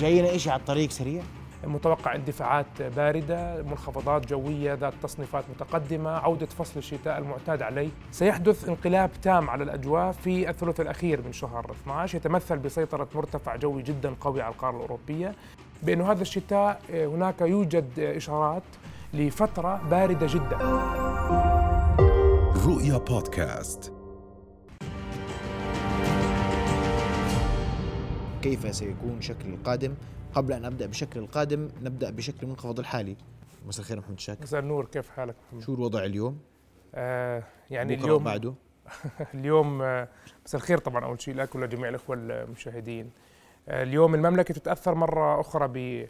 جاينا إشي على الطريق سريع؟ متوقع اندفاعات باردة منخفضات جوية ذات تصنيفات متقدمة عودة فصل الشتاء المعتاد عليه. سيحدث انقلاب تام على الأجواء في الثلث الأخير من شهر 12 يتمثل بسيطرة مرتفع جوي جدا قوي على القارة الأوروبية. بأن هذا الشتاء هناك يوجد إشارات لفترة باردة جدا. رؤيا بودكاست. كيف سيكون شكل القادم. قبل أن أبدأ بشكل القادم نبدأ بشكل المنخفض الحالي. مساء الخير محمد شاكر مساء النور كيف حالك محمد؟ شو الوضع اليوم؟ آه يعني اليوم بعده. اليوم آه مساء الخير طبعا أول شيء لك ولجميع الإخوة المشاهدين. آه اليوم المملكة تتأثر مرة أخرى ب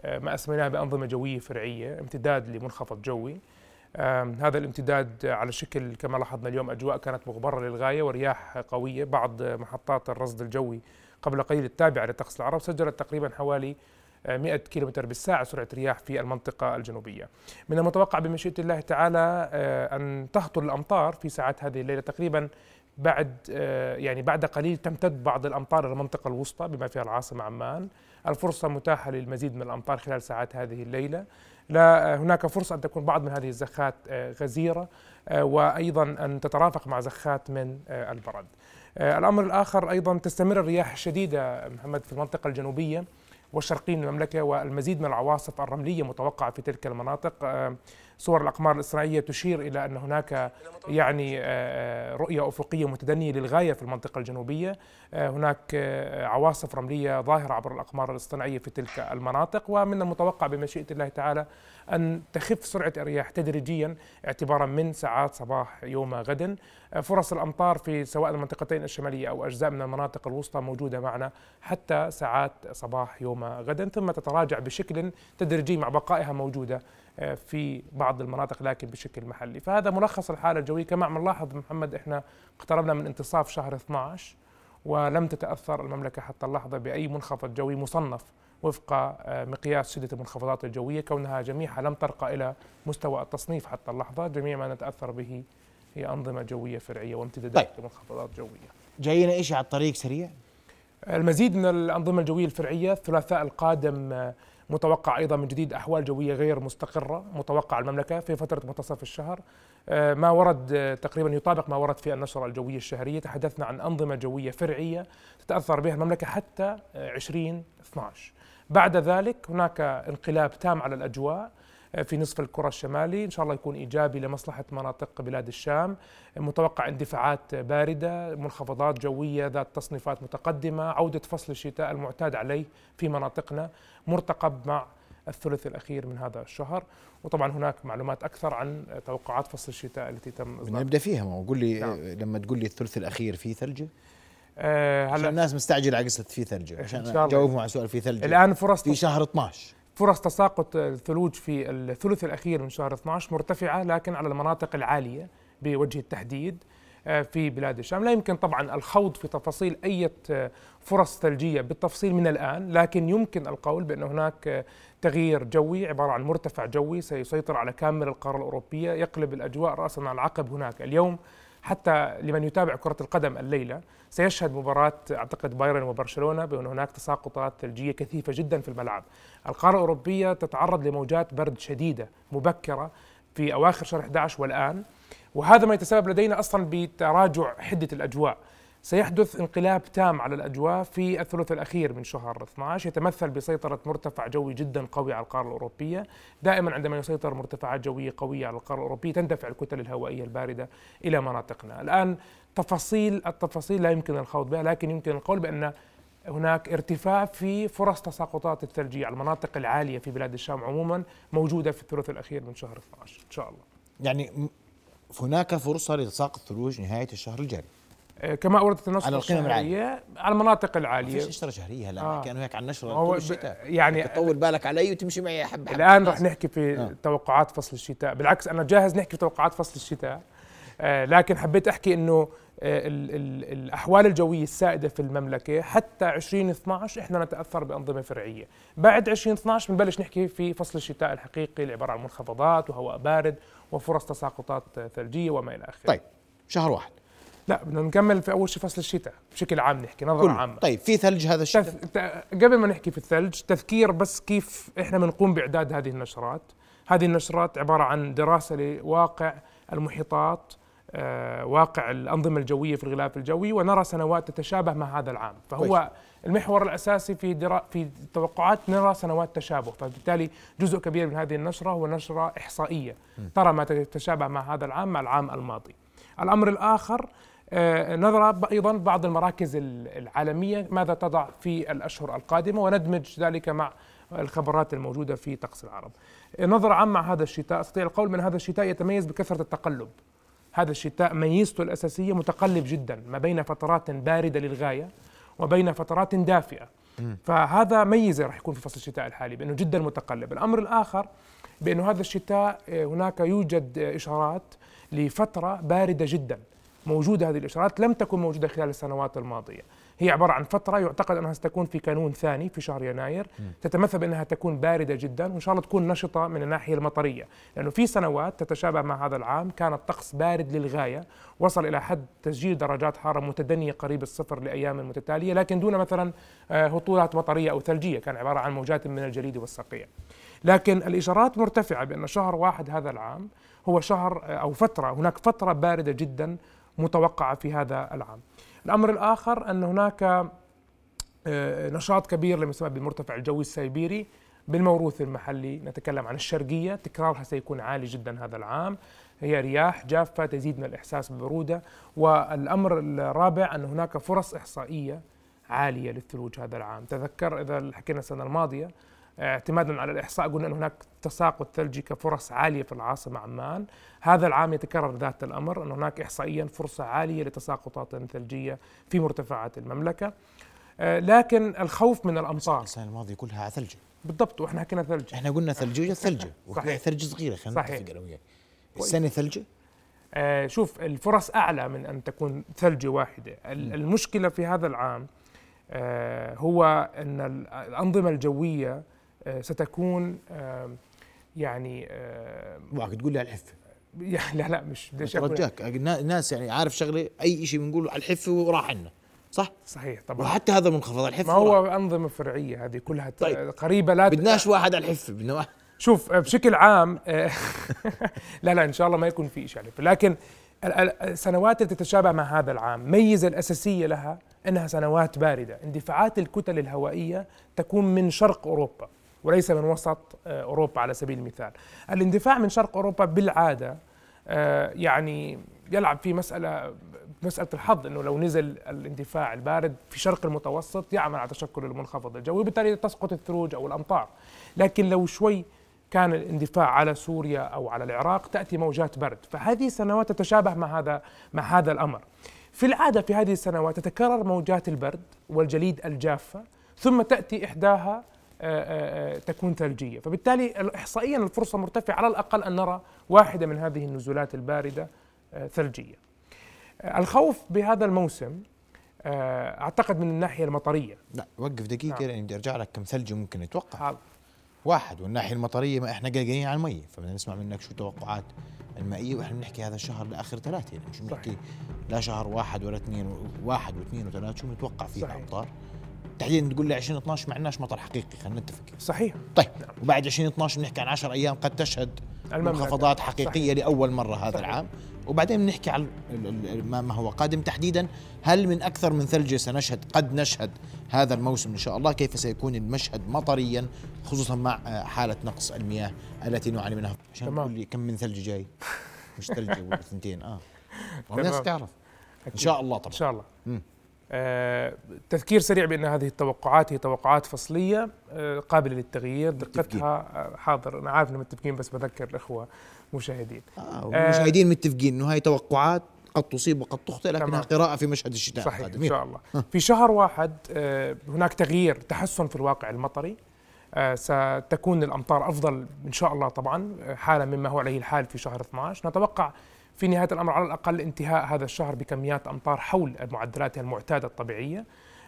آه، ما أسميناه بأنظمة جوية فرعية امتداد لمنخفض جوي. هذا الامتداد على شكل كما لاحظنا اليوم أجواء كانت مغبرة للغاية ورياح قوية. بعض محطات الرصد الجوي قبل قليل التابعة لطقس العرب سجلت تقريبا حوالي 100 كيلومتر بالساعة سرعة رياح في المنطقة الجنوبية. من المتوقع بمشيئة الله تعالى آه، أن تهطل الأمطار في ساعات هذه الليلة تقريبا بعد آه، يعني بعد قليل تمتد بعض الأمطار إلى المنطقة الوسطى بما فيها العاصمة عمان. الفرصة متاحة للمزيد من الأمطار خلال ساعات هذه الليلة. لا هناك فرصة أن تكون بعض من هذه الزخات آه، غزيرة وأيضا أن تترافق مع زخات من البرد. آه، الأمر الآخر أيضا تستمر الرياح الشديدة محمد في المنطقة الجنوبية والشرقية من المملكة والمزيد من العواصف الرملية متوقعة في تلك المناطق. آه، صور الأقمار الإسرائيلية تشير إلى أن هناك يعني آه، رؤية أفقية متدنية للغاية في المنطقة الجنوبية. هناك عواصف رملية ظاهرة عبر الأقمار الاصطناعية في تلك المناطق. ومن المتوقع بمشيئة الله تعالى أن تخف سرعة الرياح تدريجيا اعتبارا من ساعات صباح يوم غد. فرص الأمطار في سواء المنطقتين الشمالية أو أجزاء من المناطق الوسطى موجودة معنا حتى ساعات صباح يوم غد. ثم تتراجع بشكل تدريجي مع بقائها موجودة آه، في بعض المناطق لكن بشكل محلي. فهذا ملخص الحالة الجوية. كما عم نلاحظ محمد إحنا اقتربنا من انتصاف شهر 12 ولم تتأثر المملكة حتى اللحظة بأي منخفض جوي مصنف وفق آه، مقياس شدة المنخفضات الجوية. كونها جميعها لم ترقى إلى مستوى التصنيف حتى اللحظة. جميع ما نتأثر به هي أنظمة جوية فرعية وامتدادات طيب. لمنخفضات جوية. جاينا إيش على الطريق سريع؟ المزيد من الأنظمة الجوية الفرعية الثلاثاء القادم آه، متوقع أيضا من جديد أحوال جوية غير مستقرة متوقع المملكة في فترة منتصف الشهر. آه، ما ورد تقريبا يطابق ما ورد في النشرة الجوية الشهرية. تحدثنا عن أنظمة جوية فرعية تتأثر بها المملكة حتى 2012 بعد ذلك هناك انقلاب تام على الأجواء. آه، في نصف الكرة الشمالي. إن شاء الله يكون إيجابي لمصلحة مناطق بلاد الشام. متوقع اندفاعات باردة منخفضات جوية ذات تصنيفات متقدمة عودة فصل الشتاء المعتاد عليه في مناطقنا مرتقب مع الثلث الأخير من هذا الشهر. وطبعا هناك معلومات أكثر عن توقعات فصل الشتاء التي تم نبدأ فيها. ما قول لي نعم. لما تقول لي الثلث الأخير في ثلج آه هلا. الناس مستعجلة على قصة في ثلج عشان جاوبهم على سؤال في ثلج الآن فرص في شهر 12 فرص تساقط الثلوج في الثلث الأخير من شهر 12 مرتفعة لكن على المناطق العالية بوجه التحديد آه، في بلاد الشام. لا يمكن طبعا الخوض في تفاصيل أي فرص ثلجية بالتفصيل من الآن لكن يمكن القول بأن هناك تغيير جوي عبارة عن مرتفع جوي سيسيطر على كامل القارة الأوروبية يقلب الأجواء رأسا على العقب هناك. اليوم حتى لمن يتابع كرة القدم الليلة سيشهد مباراة أعتقد بايرن وبرشلونة بأن هناك تساقطات ثلجية كثيفة جدا في الملعب. القارة الأوروبية تتعرض لموجات برد شديدة مبكرة في أواخر شهر 11 والآن وهذا ما يتسبب لدينا أصلا بتراجع حدة الأجواء. سيحدث انقلاب تام على الأجواء في الثلث الأخير من شهر 12 يتمثل بسيطرة مرتفع جوي جدا قوي على القارة الأوروبية. دائما عندما يسيطر مرتفعات جوية قوية على القارة الأوروبية تندفع الكتل الهوائية الباردة إلى مناطقنا. الآن تفاصيل التفاصيل لا يمكن الخوض بها لكن يمكن القول بأن هناك ارتفاع في فرص تساقطات الثلجية على المناطق العالية في بلاد الشام عموما موجودة في الثلث الأخير من شهر 12 إن شاء الله. يعني هناك فرصة لتساقط ثلوج نهاية الشهر الجاري. كما أوردت النشره على القمم العالية. على المناطق العاليه فيش نشره شهرية هلا آه. كانوا هيك عن نشره طول الشتاء. يعني تطول بالك علي وتمشي معي حب حب الآن رح نحكي في آه. توقعات فصل الشتاء. بالعكس أنا جاهز نحكي في توقعات فصل الشتاء. آه لكن حبيت أحكي إنه آه ال ال الأحوال الجوية السائدة في المملكة حتى 2012 إحنا نتأثر بأنظمة فرعية. بعد 2012 بنبلش نحكي في فصل الشتاء الحقيقي اللي عباره عن منخفضات وهواء بارد وفرص تساقطات ثلجية وما إلى آخره. طيب شهر واحد. لا بدنا نكمل في أول شيء فصل الشتاء بشكل عام نحكي نظرة عامة. طيب في ثلج هذا الشتاء؟ تف... قبل ما نحكي في الثلج تذكير بس كيف إحنا بنقوم بإعداد هذه النشرات. هذه النشرات عبارة عن دراسة لواقع المحيطات آه، واقع الأنظمة الجوية في الغلاف الجوي ونرى سنوات تتشابه مع هذا العام. فهو كويس. المحور الأساسي في درا في التوقعات نرى سنوات تشابه. فبالتالي جزء كبير من هذه النشرة هو نشرة إحصائية. ترى ما تتشابه مع هذا العام مع العام الماضي. الأمر الآخر نظرة أيضا بعض المراكز العالمية ماذا تضع في الأشهر القادمة وندمج ذلك مع الخبرات الموجودة في طقس العرب. نظرة عامة مع هذا الشتاء. أستطيع القول من هذا الشتاء يتميز بكثرة التقلب. هذا الشتاء ميزته الأساسية متقلب جدا ما بين فترات باردة للغاية وبين فترات دافئة. فهذا ميزة راح يكون في فصل الشتاء الحالي بأنه جدا متقلب. الأمر الآخر بأنه هذا الشتاء آه، هناك يوجد إشارات لفترة باردة جدا. موجودة هذه الإشارات لم تكن موجودة خلال السنوات الماضية. هي عبارة عن فترة يعتقد أنها ستكون في كانون ثاني في شهر يناير. تتمثل بأنها تكون باردة جدا وإن شاء الله تكون نشطة من الناحية المطرية. لأنه في سنوات تتشابه مع هذا العام كان الطقس بارد للغاية وصل إلى حد تسجيل درجات حرارة متدنية قريب الصفر لأيام متتالية. لكن دون مثلا آه، هطولات مطرية أو ثلجية كان عبارة عن موجات من الجليد والصقيع لكن الإشارات مرتفعة بأن شهر واحد هذا العام هو شهر آه، أو فترة هناك فترة باردة جدا متوقعة في هذا العام. الأمر الآخر أن هناك آه، نشاط كبير لما يسمى بالمرتفع الجوي السيبيري بالموروث المحلي. نتكلم عن الشرقية. تكرارها سيكون عالي جدا هذا العام. هي رياح جافة تزيد من الإحساس ببرودة والأمر الرابع أن هناك فرص إحصائية عالية للثلوج هذا العام. تذكر إذا حكينا السنة الماضية اعتمادا على الإحصاء قلنا أن هناك تساقط ثلجي كفرص عالية في العاصمة عمان. هذا العام يتكرر ذات الأمر أن هناك إحصائيا فرصة عالية لتساقطات ثلجية في مرتفعات المملكة. آه، لكن الخوف من الأمطار. السنة الماضية كلها ثلج بالضبط وإحنا حكينا ثلج إحنا قلنا ثلجية ثلجة. صحيح. ثلج صغيرة خلينا نتفق أنا وياك. السنة ثلجة؟ آه شوف الفرص أعلى من أن تكون ثلجة واحدة. المشكلة في هذا العام آه هو إن الأنظمة الجوية آه، ستكون يعني واحد تقول لي على الحفة. لا لا مش بديش رجاك الناس يعني عارف شغلة أي شيء بنقول على الحفة وراح عنا صح؟ صحيح طبعا. وحتى هذا منخفض الحفة ما هو وراح. أنظمة فرعية هذه كلها طيب. قريبة لا بدناش واحد على الحفة بدنا واحد. شوف بشكل عام آه، لا لا إن شاء الله ما يكون في شيء لكن السنوات التي تتشابه مع هذا العام ميزة الأساسية لها أنها سنوات باردة. اندفاعات الكتل الهوائية تكون من شرق أوروبا. وليس من وسط آه، أوروبا على سبيل المثال. الاندفاع من شرق أوروبا بالعادة آه، يعني يلعب في مسألة مسألة الحظ إنه لو نزل الاندفاع البارد في شرق المتوسط يعمل على تشكل المنخفض الجوي وبالتالي تسقط الثلوج أو الأمطار. لكن لو شوي كان الاندفاع على سوريا أو على العراق تأتي موجات برد، فهذه السنوات تتشابه مع هذا مع هذا الأمر. في العادة في هذه السنوات تتكرر موجات البرد والجليد الجافة ثم تأتي إحداها تكون ثلجية، فبالتالي احصائيا الفرصة مرتفعة. على الأقل أن نرى واحدة من هذه النزولات الباردة ثلجية. الخوف بهذا الموسم أعتقد من الناحية المطرية. لا وقف دقيقة نعم. لاني بدي أرجع لك كم ثلج ممكن نتوقع واحد والناحية المطرية ما إحنا قلقانين على المي فبدنا نسمع منك شو توقعات المائية. وإحنا بنحكي هذا الشهر لآخر ثلاثة يعني مش بنحكي لا شهر واحد ولا اثنين واحد واثنين وثلاث شو متوقع فيها صحيح. أمطار؟ تحديدا تقول لي 2012 ما عندناش مطر حقيقي خلينا نتفق. صحيح. طيب نعم. وبعد 2012 بنحكي عن 10 أيام قد تشهد منخفضات حقيقية صحيح. لأول مرة هذا صحيح. العام. وبعدين بنحكي على ما هو قادم تحديدا. هل من أكثر من ثلجة سنشهد قد نشهد هذا الموسم إن شاء الله؟ كيف سيكون المشهد مطريا خصوصا مع حالة نقص المياه التي نعاني منها؟ عشان تقول لي كم من ثلج جاي؟ مش ثلجة ولا ثنتين. آه. والناس تعرف إن شاء الله طبعا. إن شاء الله. تذكير سريع بأن هذه التوقعات هي توقعات فصلية آه قابلة للتغيير. دقتها آه حاضر. أنا عارف إنهم متفقين بس بذكر الأخوة مشاهدين. آه المشاهدين متفقين إنه هاي توقعات قد تصيب وقد تخطئ لكنها. قراءة في مشهد الشتاء صحيح. إن شاء الله. في شهر واحد آه هناك تغيير تحسن في الواقع المطري. آه ستكون الأمطار أفضل إن شاء الله طبعا آه، حالا مما هو عليه الحال في شهر 12 نتوقع في نهاية الأمر على الأقل انتهاء هذا الشهر بكميات أمطار حول معدلاتها المعتادة الطبيعية.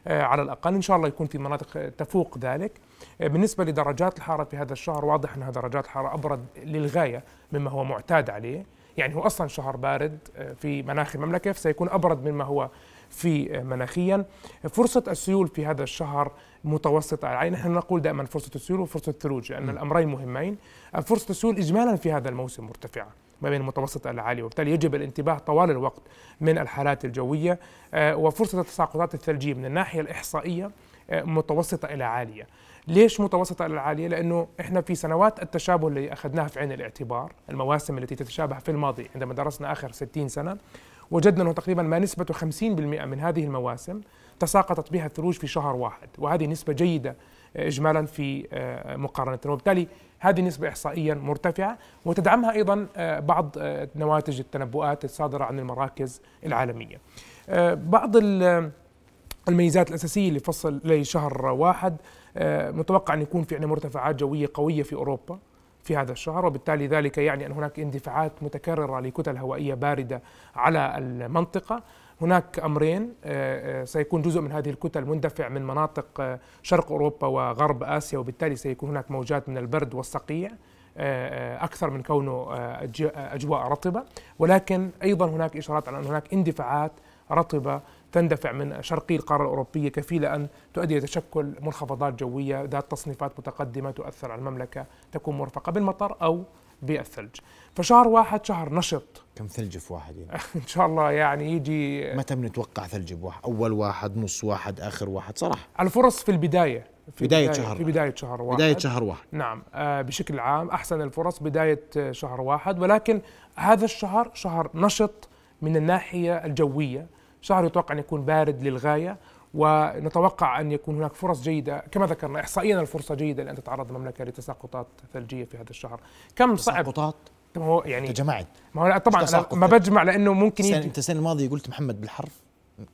آه، على الأقل إن شاء الله يكون في مناطق تفوق ذلك. آه، بالنسبة لدرجات الحرارة في هذا الشهر واضح أنها درجات حرارة أبرد للغاية مما هو معتاد عليه. يعني هو أصلا شهر بارد في مناخ المملكة فسيكون أبرد مما هو في مناخيا. فرصة السيول في هذا الشهر متوسطة. يعني نحن نقول دائما فرصة السيول وفرصة الثلوج لأن الأمرين مهمين. فرصة السيول إجمالا في هذا الموسم مرتفعة. ما بين المتوسطة العالية وبالتالي يجب الانتباه طوال الوقت من الحالات الجوية. آه، وفرصة التساقطات الثلجية من الناحية الإحصائية آه، متوسطة إلى عالية. ليش متوسطة إلى عالية؟ لأنه إحنا في سنوات التشابه اللي أخذناها في عين الاعتبار المواسم التي تتشابه في الماضي عندما درسنا آخر 60 سنة وجدنا أنه تقريبا ما نسبة 50% من هذه المواسم تساقطت بها الثلوج في شهر واحد وهذه نسبة جيدة آه، إجمالا في مقارنة. وبالتالي هذه نسبة إحصائيا مرتفعة وتدعمها أيضا آه، بعض آه، نواتج التنبؤات الصادرة عن المراكز العالمية. آه، بعض الميزات الأساسية لفصل لشهر واحد متوقع أن يكون في عندنا مرتفعات جوية قوية في أوروبا في هذا الشهر وبالتالي ذلك يعني أن هناك اندفاعات متكررة لكتل هوائية باردة على المنطقة. هناك أمرين آه، آه، سيكون جزء من هذه الكتل مندفع من مناطق آه، شرق أوروبا وغرب آسيا وبالتالي سيكون هناك موجات من البرد والصقيع أكثر من كونه أجواء رطبة. ولكن أيضا هناك إشارات على أن هناك اندفاعات رطبة تندفع من شرقي القارة الأوروبية كفيلة أن تؤدي إلى تشكل منخفضات جوية ذات تصنيفات متقدمة تؤثر على المملكة تكون مرفقة بالمطر أو بالثلج فشهر واحد شهر نشط. كم ثلج في واحد يعني؟ إن شاء الله يعني يجي متى بنتوقع ثلج بواحد أول واحد نص واحد آخر واحد؟ صراحة. الفرص في البداية. في بداية, بداية شهر في بداية شهر واحد. بداية شهر واحد. نعم. آه بشكل عام أحسن الفرص بداية شهر واحد. ولكن هذا الشهر شهر نشط من الناحية الجوية. شهر يتوقع أن يكون بارد للغاية. ونتوقع أن يكون هناك فرص جيدة كما ذكرنا إحصائيا الفرصة جيدة لأن تتعرض المملكة لتساقطات ثلجية في هذا الشهر. كم صعب؟ تساقطات؟ ما هو يعني تجمعت. ما هو طبعا أنا ما بجمع لأنه ممكن يجي. أنت السنة الماضية قلت محمد بالحرف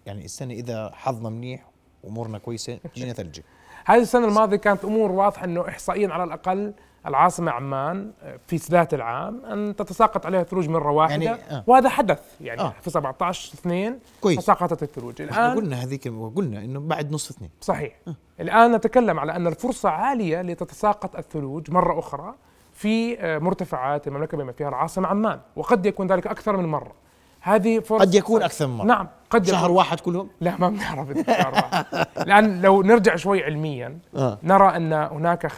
يعني السنة إذا حظنا منيح امورنا كويسة تجينا ثلجه هذه السنة الماضية كانت أمور واضحة إنه احصائيا على الأقل العاصمة عمان في ذات العام أن تتساقط عليها ثلوج مرة واحدة يعني آه. وهذا حدث يعني آه. في 17 2 كويس تساقطت الثلوج الآن قلنا هذيك قلنا أنه بعد نصف اثنين صحيح آه. الآن نتكلم على أن الفرصة عالية لتتساقط الثلوج مرة أخرى في آه، مرتفعات المملكة بما فيها العاصمة عمان وقد يكون ذلك أكثر من مرة هذه فرص قد يكون أكثر من مرة. نعم قد شهر يكون واحد كلهم لا ما بنعرف شهر واحد. لأن لو نرجع شوي علميا آه. نرى أن هناك 50%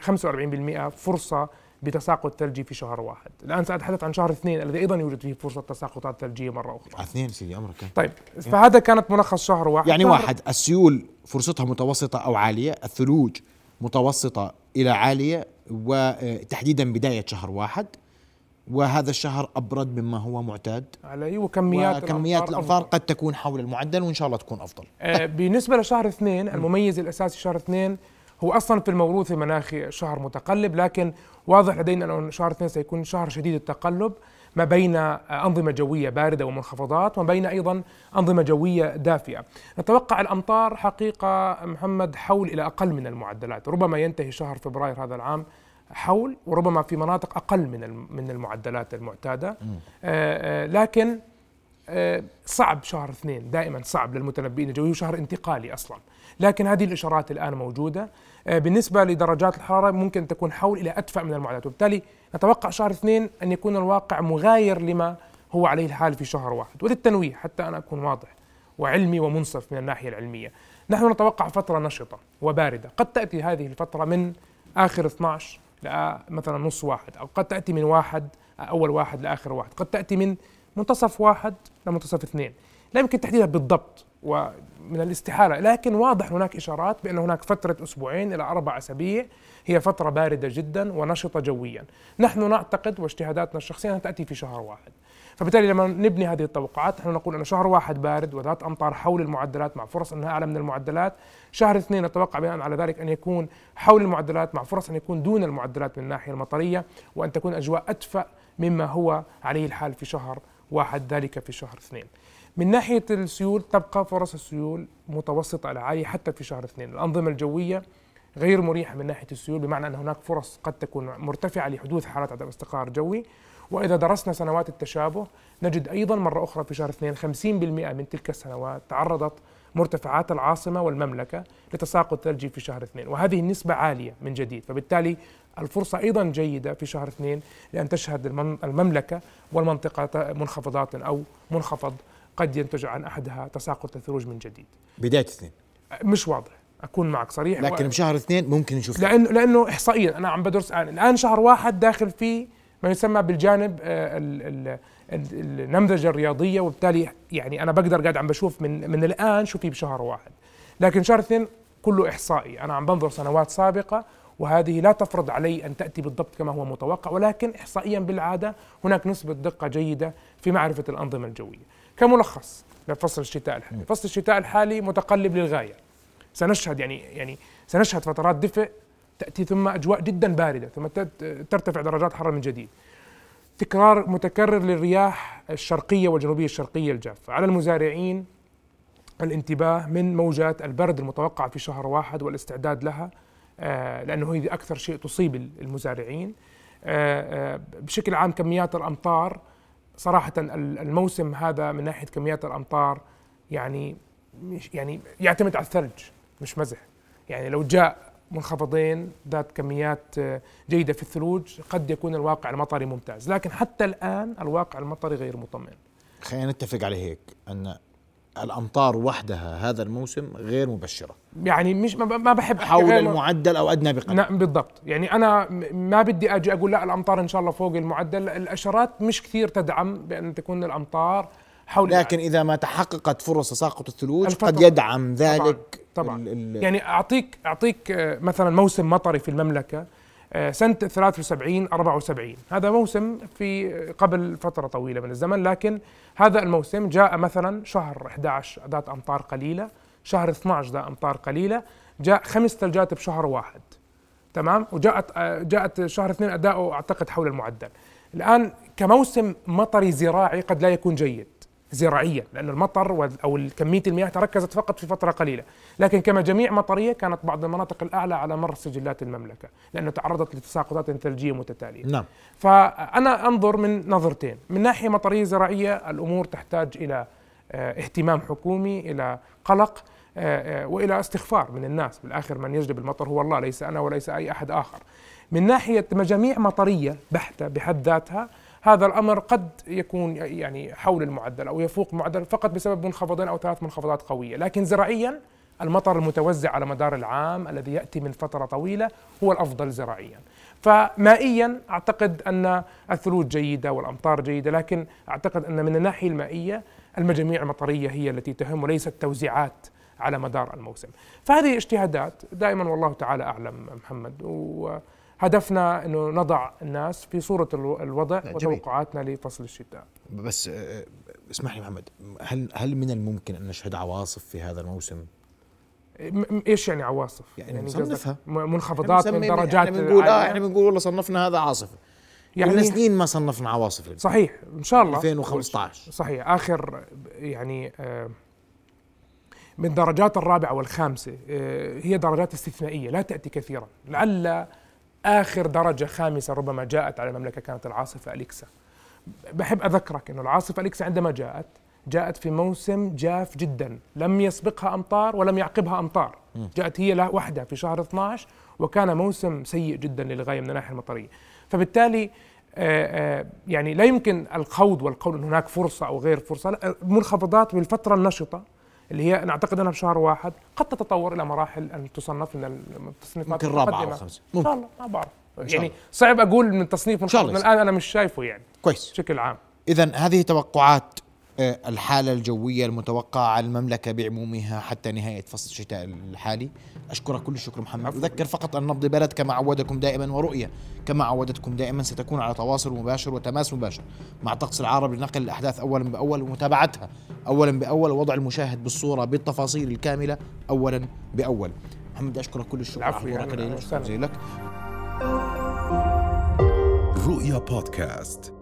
45% فرصة بتساقط ثلجي في شهر واحد. الآن سأتحدث عن شهر اثنين الذي أيضا يوجد فيه فرصة تساقطات ثلجيه مرة أخرى. اثنين سيدي أمرك. طيب فهذا كانت ملخص شهر واحد. يعني واحد السيول فرصتها متوسطة أو عالية الثلوج متوسطة إلى عالية وتحديدا بداية شهر واحد. وهذا الشهر أبرد مما هو معتاد. عليه وكميات وكميات الأمطار قد تكون حول المعدل وإن شاء الله تكون أفضل. آه بالنسبة لشهر اثنين المميز الأساسي شهر اثنين هو أصلا في الموروث المناخي شهر متقلب لكن واضح لدينا أن شهر اثنين سيكون شهر شديد التقلب ما بين أنظمة جوية باردة ومنخفضات وما بين أيضا أنظمة جوية دافئة. نتوقع الأمطار حقيقة محمد حول إلى أقل من المعدلات ربما ينتهي شهر فبراير هذا العام حول وربما في مناطق أقل من من المعدلات المعتادة. آه، آه، لكن آه، صعب شهر اثنين دائما صعب للمتنبئين الجويين شهر انتقالي أصلا. لكن هذه الإشارات الآن موجودة. بالنسبة لدرجات الحرارة ممكن تكون حول إلى ادفع من المعدلات وبالتالي نتوقع شهر اثنين أن يكون الواقع مغاير لما هو عليه الحال في شهر واحد. وللتنويه حتى أنا أكون واضح وعلمي ومنصف من الناحية العلمية. نحن نتوقع فترة نشطة وباردة. قد تأتي هذه الفترة من آخر 12 مثلا نص واحد أو قد تأتي من واحد أول واحد لآخر واحد. قد تأتي من منتصف واحد لمنتصف اثنين. لا يمكن تحديدها بالضبط ومن الاستحالة لكن واضح هناك إشارات بأن هناك فترة أسبوعين إلى أربع أسابيع. هي فترة باردة جدا ونشطة جويا. نحن نعتقد واجتهاداتنا الشخصية أنها تأتي في شهر واحد. فبالتالي لما نبني هذه التوقعات نحن نقول أن شهر واحد بارد وذات أمطار حول المعدلات مع فرص أنها أعلى من المعدلات. شهر اثنين نتوقع بناء على ذلك أن يكون حول المعدلات مع فرص أن يكون دون المعدلات من الناحية المطرية وأن تكون أجواء أدفأ مما هو عليه الحال في شهر واحد ذلك في شهر اثنين. من ناحية السيول تبقى فرص السيول متوسطة إلى عالية حتى في شهر اثنين. الأنظمة الجوية غير مريحة من ناحية السيول بمعنى أن هناك فرص قد تكون مرتفعة لحدوث حالات عدم استقرار جوي. وإذا درسنا سنوات التشابه نجد أيضا مرة أخرى في شهر اثنين 50% من تلك السنوات تعرضت مرتفعات العاصمة والمملكة لتساقط ثلجي في شهر اثنين وهذه النسبة عالية من جديد فبالتالي الفرصة أيضا جيدة في شهر اثنين لأن تشهد المملكة والمنطقة منخفضات أو منخفض قد ينتج عن أحدها تساقط الثلوج من جديد. بداية اثنين. مش واضح. أكون معك صريح. لكن. بشهر اثنين ممكن نشوف. لأنه لأنه احصائيا أنا عم بدرس الآن. الآن شهر واحد داخل فيه ما يسمى بالجانب آه، النمذجة الرياضية وبالتالي يعني أنا بقدر قاعد عم بشوف من من الآن شو في بشهر واحد. لكن شهر اثنين كله إحصائي. أنا عم بنظر سنوات سابقة وهذه لا تفرض علي أن تأتي بالضبط كما هو متوقع ولكن احصائيا بالعادة هناك نسبة دقة جيدة في معرفة الأنظمة الجوية. كملخص لفصل الشتاء الحالي فصل الشتاء الحالي متقلب للغاية. سنشهد يعني يعني سنشهد فترات دفء تأتي ثم أجواء جدا باردة ثم ترتفع درجات حرارة من جديد. تكرار متكرر للرياح الشرقية والجنوبية الشرقية الجافة. على المزارعين الانتباه من موجات البرد المتوقعة في شهر واحد والاستعداد لها آه، لأنه هي أكثر شيء تصيب المزارعين. آه، آه، بشكل عام كميات الأمطار صراحة الموسم هذا من ناحية كميات الأمطار يعني يعني يعتمد على الثلج مش مزح. يعني لو جاء منخفضين ذات كميات جيدة في الثلوج قد يكون الواقع المطري ممتاز. لكن حتى الآن الواقع المطري غير مطمئن. خلينا نتفق على هيك أن الأمطار وحدها هذا الموسم غير مبشرة. يعني مش ما بحب حول المعدل أو أدنى بقدر. نعم بالضبط. يعني أنا ما بدي أجي أقول لا الأمطار إن شاء الله فوق المعدل. الأشارات مش كثير تدعم بأن تكون الأمطار حول لكن إذا ما تحققت فرص تساقط الثلوج قد يدعم ذلك طبعا, طبعاً. يعني اعطيك أعطيك آه، مثلا موسم مطري في المملكة آه، سنة 73 74 هذا موسم في قبل فترة طويلة من الزمن لكن هذا الموسم جاء مثلا شهر 11 ذات أمطار قليلة. شهر 12 ذات أمطار قليلة. جاء خمس ثلجات بشهر واحد. تمام؟ وجاءت آه، جاءت شهر اثنين أداؤه أعتقد حول المعدل. الآن كموسم مطري زراعي قد لا يكون جيد. زراعيا لأن المطر أو كمية المياه تركزت فقط في فترة قليلة. لكن كمجاميع مطرية كانت بعض المناطق الأعلى على مر سجلات المملكة لأنه تعرضت لتساقطات ثلجية متتالية. نعم. فأنا أنظر من نظرتين. من ناحية مطرية زراعية الأمور تحتاج إلى آه، اهتمام حكومي إلى قلق آه، آه، وإلى استغفار من الناس. بالآخر من يجلب المطر هو الله ليس أنا وليس أي أحد آخر. من ناحية مجاميع مطرية بحتة بحد ذاتها هذا الأمر قد يكون يعني حول المعدل أو يفوق المعدل فقط بسبب منخفضين أو ثلاث منخفضات قوية، لكن زراعيا المطر المتوزع على مدار العام الذي يأتي من فترة طويلة هو الأفضل زراعيا. فمائيا أعتقد أن الثلوج جيدة والأمطار جيدة، لكن أعتقد أن من الناحية المائية المجاميع المطرية هي التي تهم وليست توزيعات على مدار الموسم. فهذه اجتهادات دائما والله تعالى أعلم محمد و هدفنا إنه نضع الناس في صورة الوضع وتوقعاتنا لفصل الشتاء. بس آه، آه، اسمح لي محمد هل هل من الممكن أن نشهد عواصف في هذا الموسم؟ إيش يعني عواصف؟ يعني, يعني نصنفها. منخفضات من درجات يعني بنقول آه إحنا بنقول والله صنفنا هذا عاصفه يعني سنين ما صنفنا عواصف صحيح إن شاء الله. 2015 صحيح. آخر يعني آه من درجات الرابعة والخامسة آه هي درجات استثنائية لا تأتي كثيرا. لعل آخر درجة خامسة ربما جاءت على المملكة كانت العاصفة أليكسا. بحب أذكرك أنه العاصفة أليكسا عندما جاءت جاءت في موسم جاف جدا. لم يسبقها أمطار ولم يعقبها أمطار. جاءت هي وحدها في شهر 12 وكان موسم سيء جدا للغاية من الناحية المطرية. فبالتالي آه، آه، يعني لا يمكن الخوض والقول أن هناك فرصة أو غير فرصة. لا منخفضات بالفترة النشطة اللي هي نعتقد أنها بشهر واحد قد تتطور إلى مراحل أن تصنف من التصنيفات ممكن رابعة أو خمسة. إن شاء الله ما بعرف. يعني صعب أقول من تصنيف من الآن أنا مش شايفه يعني. كويس. بشكل عام. اذا هذه توقعات الحالة الجوية المتوقعة على المملكة بعمومها حتى نهاية فصل الشتاء الحالي. أشكرك كل الشكر محمد. أذكر فقط أن نبض بلد كما عودكم دائما ورؤية كما عودتكم دائما ستكون على تواصل مباشر وتماس مباشر مع طقس العرب لنقل الأحداث أولا بأول ومتابعتها أولا بأول ووضع المشاهد بالصورة بالتفاصيل الكاملة أولا بأول. محمد أشكرك كل الشكر. عفوا يعني لك رؤيا بودكاست.